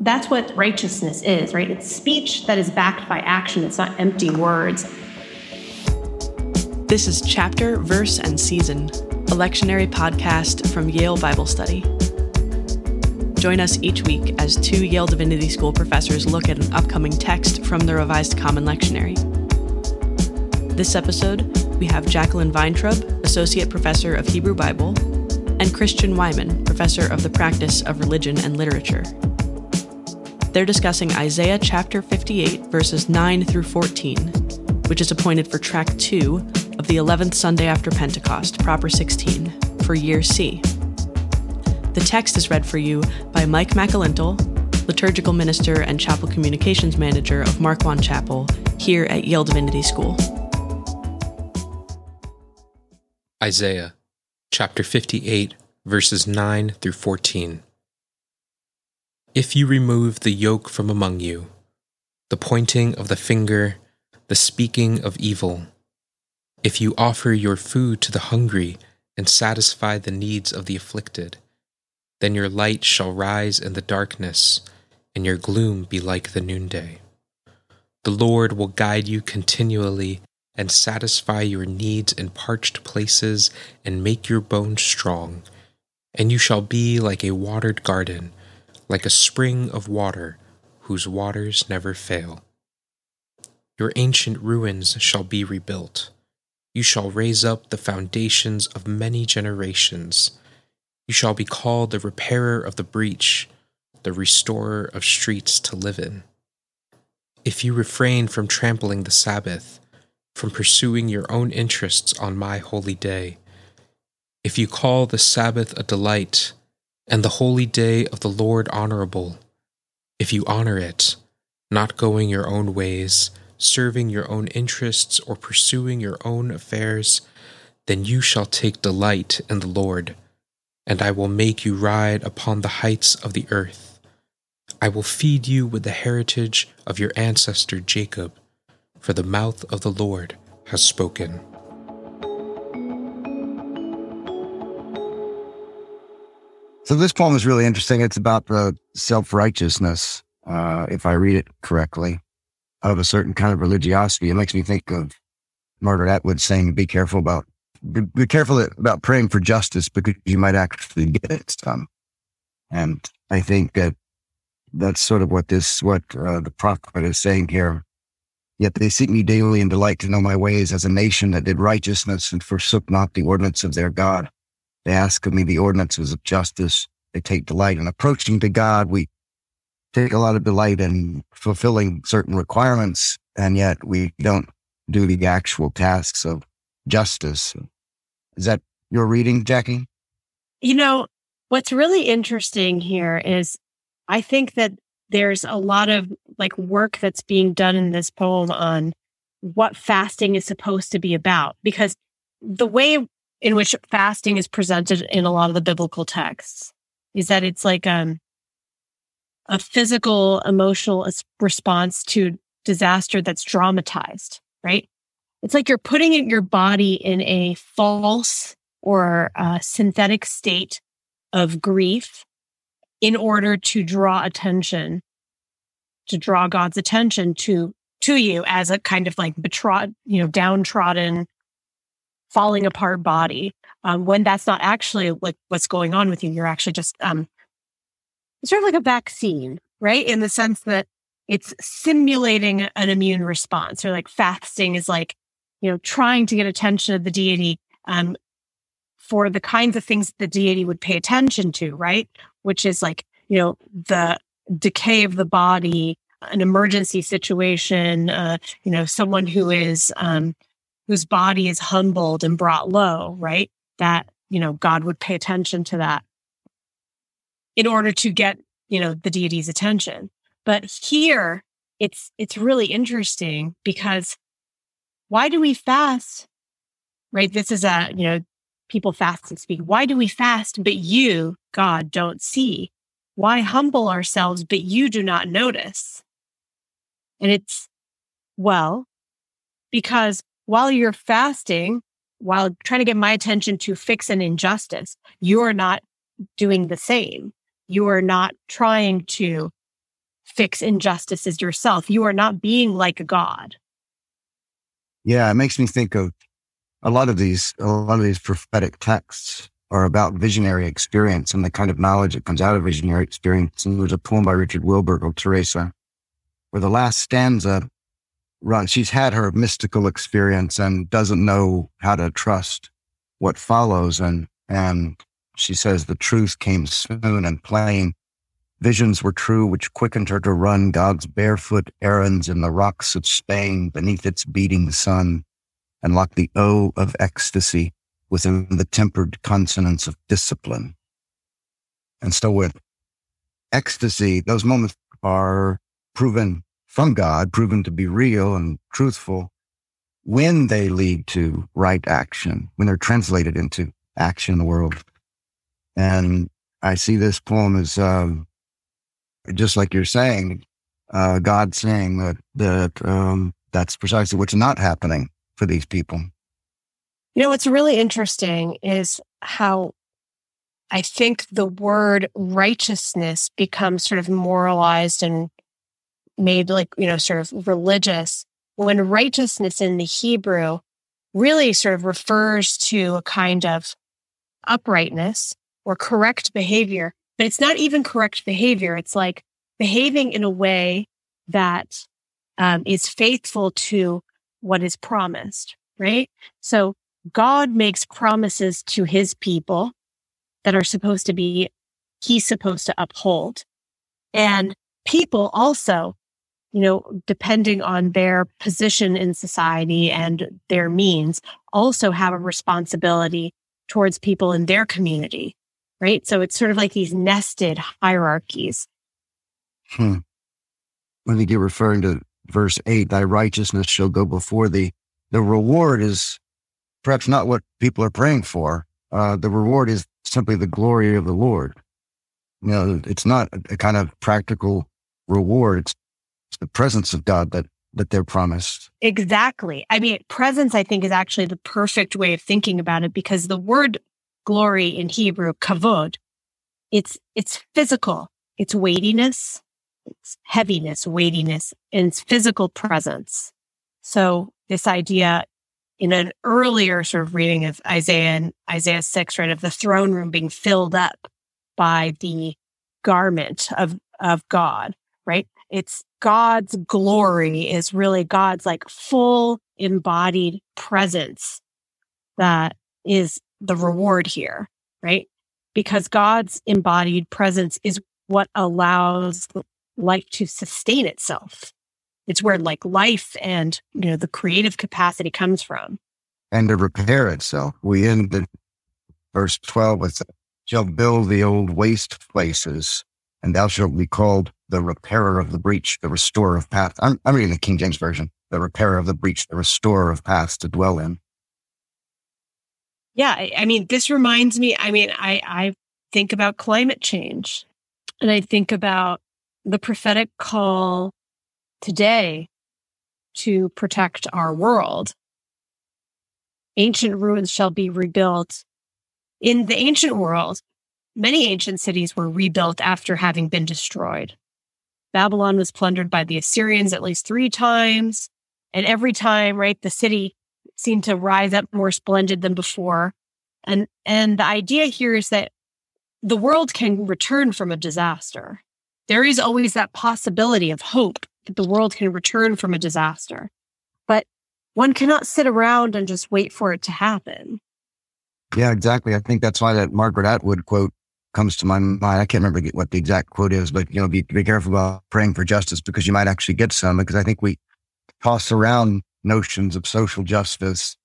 that's what righteousness is, right? It's speech that is backed by action, it's not empty words. This is Chapter, Verse, and Season, a lectionary podcast from Yale Bible Study. Join us each week as two Yale Divinity School professors look at an upcoming text from the Revised Common Lectionary. This episode, we have Jacqueline Vayntrub, Associate Professor of Hebrew Bible, and Christian Wiman, Professor of the Practice of Religion and Literature. They're discussing Isaiah chapter 58, verses 9 through 14, which is appointed for track 2 of the 11th Sunday after Pentecost, proper 16, for year C. The text is read for you by Mike McAlintle, liturgical minister and chapel communications manager of Marquand Chapel here at Yale Divinity School. Isaiah chapter 58, verses 9 through 14. If you remove the yoke from among you, the pointing of the finger, the speaking of evil, if you offer your food to the hungry and satisfy the needs of the afflicted, then your light shall rise in the darkness, and your gloom be like the noonday. The Lord will guide you continually and satisfy your needs in parched places and make your bones strong. And you shall be like a watered garden, like a spring of water, whose waters never fail. Your ancient ruins shall be rebuilt. You shall raise up the foundations of many generations. You shall be called the repairer of the breach, the restorer of streets to live in. If you refrain from trampling the Sabbath, from pursuing your own interests on my holy day. If you call the Sabbath a delight, and the holy day of the Lord honorable, if you honor it, not going your own ways, serving your own interests, or pursuing your own affairs, then you shall take delight in the Lord, and I will make you ride upon the heights of the earth. I will feed you with the heritage of your ancestor Jacob for the mouth of the Lord has spoken. So this poem is really interesting. It's about the self-righteousness, uh, if I read it correctly, of a certain kind of religiosity. It makes me think of Margaret Atwood saying, "Be careful about be, be careful about praying for justice because you might actually get it." Um, and I think that that's sort of what this what uh, the prophet is saying here. Yet they seek me daily and delight to know my ways as a nation that did righteousness and forsook not the ordinance of their God. They ask of me the ordinances of justice. They take delight in approaching to God. We take a lot of delight in fulfilling certain requirements, and yet we don't do the actual tasks of justice. Is that your reading, Jackie? You know, what's really interesting here is I think that there's a lot of like work that's being done in this poem on what fasting is supposed to be about because the way in which fasting is presented in a lot of the biblical texts is that it's like um, a physical emotional response to disaster that's dramatized right? It's like you're putting your body in a false or uh, synthetic state of grief in order to draw attention, to draw God's attention to, to you as a kind of like betrod, you know, downtrodden, falling apart body. Um, when that's not actually like what's going on with you, you're actually just, um, sort of like a vaccine, right? In the sense that it's simulating an immune response or like fasting is like, you know, trying to get attention of the deity, um, for the kinds of things the deity would pay attention to, right? which is like, you know, the decay of the body, an emergency situation, uh, you know, someone who is, um, whose body is humbled and brought low, right? That, you know, God would pay attention to that in order to get, you know, the deity's attention. But here it's, it's really interesting because why do we fast? Right. This is a, you know, people fast and speak. Why do we fast, but you, God, don't see? Why humble ourselves, but you do not notice? And it's, well, because while you're fasting, while trying to get my attention to fix an injustice, you're not doing the same. You are not trying to fix injustices yourself. You are not being like a God. Yeah, it makes me think of a lot of these, a lot of these prophetic texts are about visionary experience and the kind of knowledge that comes out of visionary experience. And there's a poem by Richard Wilbur called Teresa, where the last stanza runs, she's had her mystical experience and doesn't know how to trust what follows. And, and she says, the truth came soon and plain. Visions were true, which quickened her to run God's barefoot errands in the rocks of Spain beneath its beating sun and lock the O of ecstasy within the tempered consonants of discipline. And so with ecstasy, those moments are proven from God, proven to be real and truthful when they lead to right action, when they're translated into action in the world. And I see this poem as, um, just like you're saying, uh, God saying that, that, um, that's precisely what's not happening for these people. You know, what's really interesting is how I think the word righteousness becomes sort of moralized and made like, you know, sort of religious when righteousness in the Hebrew really sort of refers to a kind of uprightness or correct behavior, but it's not even correct behavior. It's like behaving in a way that um, is faithful to what is promised, right? So God makes promises to his people that are supposed to be, he's supposed to uphold. And people also, you know, depending on their position in society and their means, also have a responsibility towards people in their community, right? So it's sort of like these nested hierarchies. Hmm. When you get referring to verse 8, thy righteousness shall go before thee. The reward is perhaps not what people are praying for. Uh, the reward is simply the glory of the Lord. You know, it's not a kind of practical reward. It's, the presence of God that that they're promised. Exactly. I mean, presence, I think, is actually the perfect way of thinking about it because the word glory in Hebrew, kavod, it's it's physical, it's weightiness, it's heaviness, weightiness, and it's physical presence. So this idea in an earlier sort of reading of Isaiah and Isaiah 6, right, of the throne room being filled up by the garment of, of God, right? It's God's glory is really God's like full embodied presence that is the reward here, right? Because God's embodied presence is what allows life to sustain itself. It's where like life and, you know, the creative capacity comes from. And to repair itself. We end the verse 12 with, shall build the old waste places and thou shalt be called the repairer of the breach, the restorer of paths. I'm, I'm reading the King James Version, the repairer of the breach, the restorer of paths to dwell in. Yeah. I, I mean, this reminds me, I mean, I, I think about climate change and I think about the prophetic call today to protect our world. Ancient ruins shall be rebuilt. In the ancient world, many ancient cities were rebuilt after having been destroyed. Babylon was plundered by the Assyrians at least three times. And every time, right, the city seemed to rise up more splendid than before. And, and the idea here is that the world can return from a disaster. There is always that possibility of hope that the world can return from a disaster. But one cannot sit around and just wait for it to happen. Yeah, exactly. I think that's why that Margaret Atwood quote comes to my mind. I can't remember what the exact quote is, but you know, be, be careful about praying for justice because you might actually get some. Because I think we toss around notions of social justice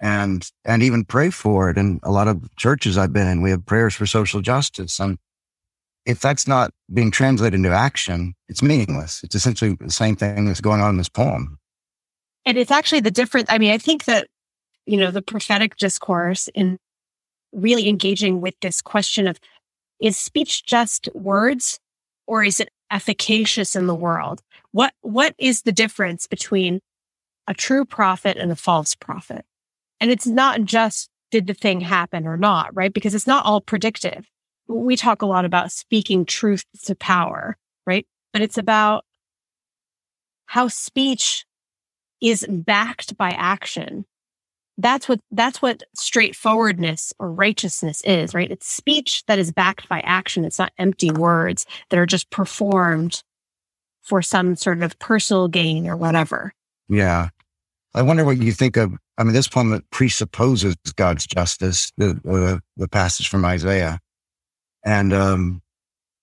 and and even pray for it. And a lot of churches I've been in, we have prayers for social justice. And if that's not being translated into action, it's meaningless. It's essentially the same thing that's going on in this poem. And it's actually the difference. I mean, I think that, you know, the prophetic discourse in really engaging with this question of is speech just words or is it efficacious in the world? What, what is the difference between a true prophet and a false prophet? And it's not just did the thing happen or not, right? Because it's not all predictive we talk a lot about speaking truth to power, right? but it's about how speech is backed by action. That's what, that's what straightforwardness or righteousness is, right? It's speech that is backed by action. It's not empty words that are just performed for some sort of personal gain or whatever. Yeah. I wonder what you think of. I mean, this poem presupposes God's justice, the, the, passage from Isaiah. And, um,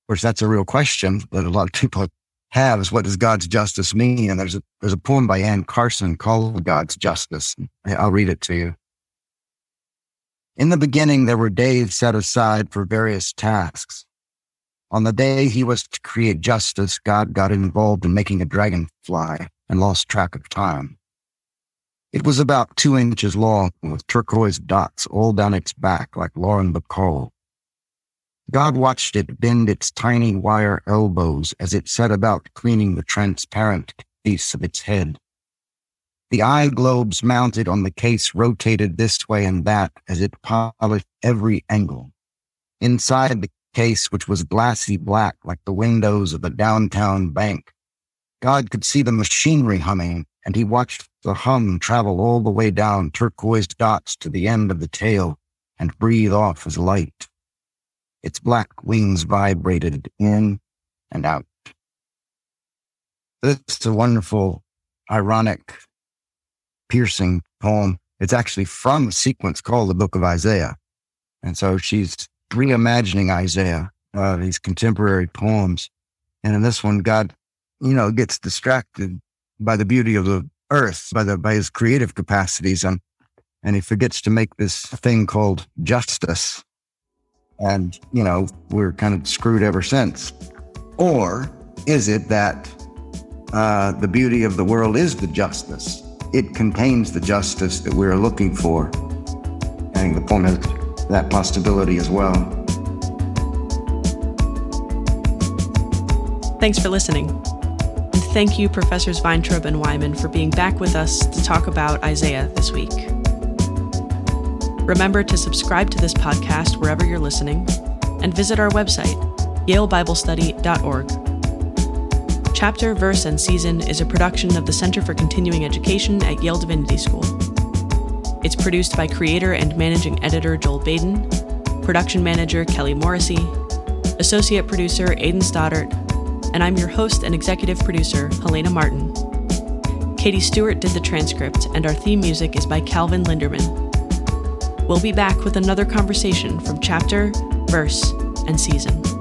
of course, that's a real question that a lot of people have is what does God's justice mean? And there's a, there's a poem by Anne Carson called God's Justice. I'll read it to you. In the beginning, there were days set aside for various tasks. On the day he was to create justice, God got involved in making a dragonfly and lost track of time. It was about two inches long with turquoise dots all down its back like Lauren Bacall. God watched it bend its tiny wire elbows as it set about cleaning the transparent case of its head. The eye globes mounted on the case rotated this way and that as it polished every angle. Inside the case, which was glassy black like the windows of a downtown bank, God could see the machinery humming, and he watched the hum travel all the way down turquoise dots to the end of the tail and breathe off as light. Its black wings vibrated in and out. This is a wonderful, ironic, piercing poem. It's actually from a sequence called the Book of Isaiah. And so she's reimagining Isaiah, uh, these contemporary poems. And in this one, God, you know, gets distracted by the beauty of the earth, by the, by his creative capacities. And, and he forgets to make this thing called justice and, you know, we're kind of screwed ever since? Or is it that uh, the beauty of the world is the justice? It contains the justice that we're looking for. I think the poem has that possibility as well. Thanks for listening. And thank you, Professors Vayntrub and Wiman, for being back with us to talk about Isaiah this week. Remember to subscribe to this podcast wherever you're listening and visit our website, yalebiblestudy.org. Chapter, Verse, and Season is a production of the Center for Continuing Education at Yale Divinity School. It's produced by creator and managing editor Joel Baden, production manager Kelly Morrissey, associate producer Aidan Stoddart, and I'm your host and executive producer, Helena Martin. Katie Stewart did the transcript, and our theme music is by Calvin Linderman. We'll be back with another conversation from chapter, verse, and season.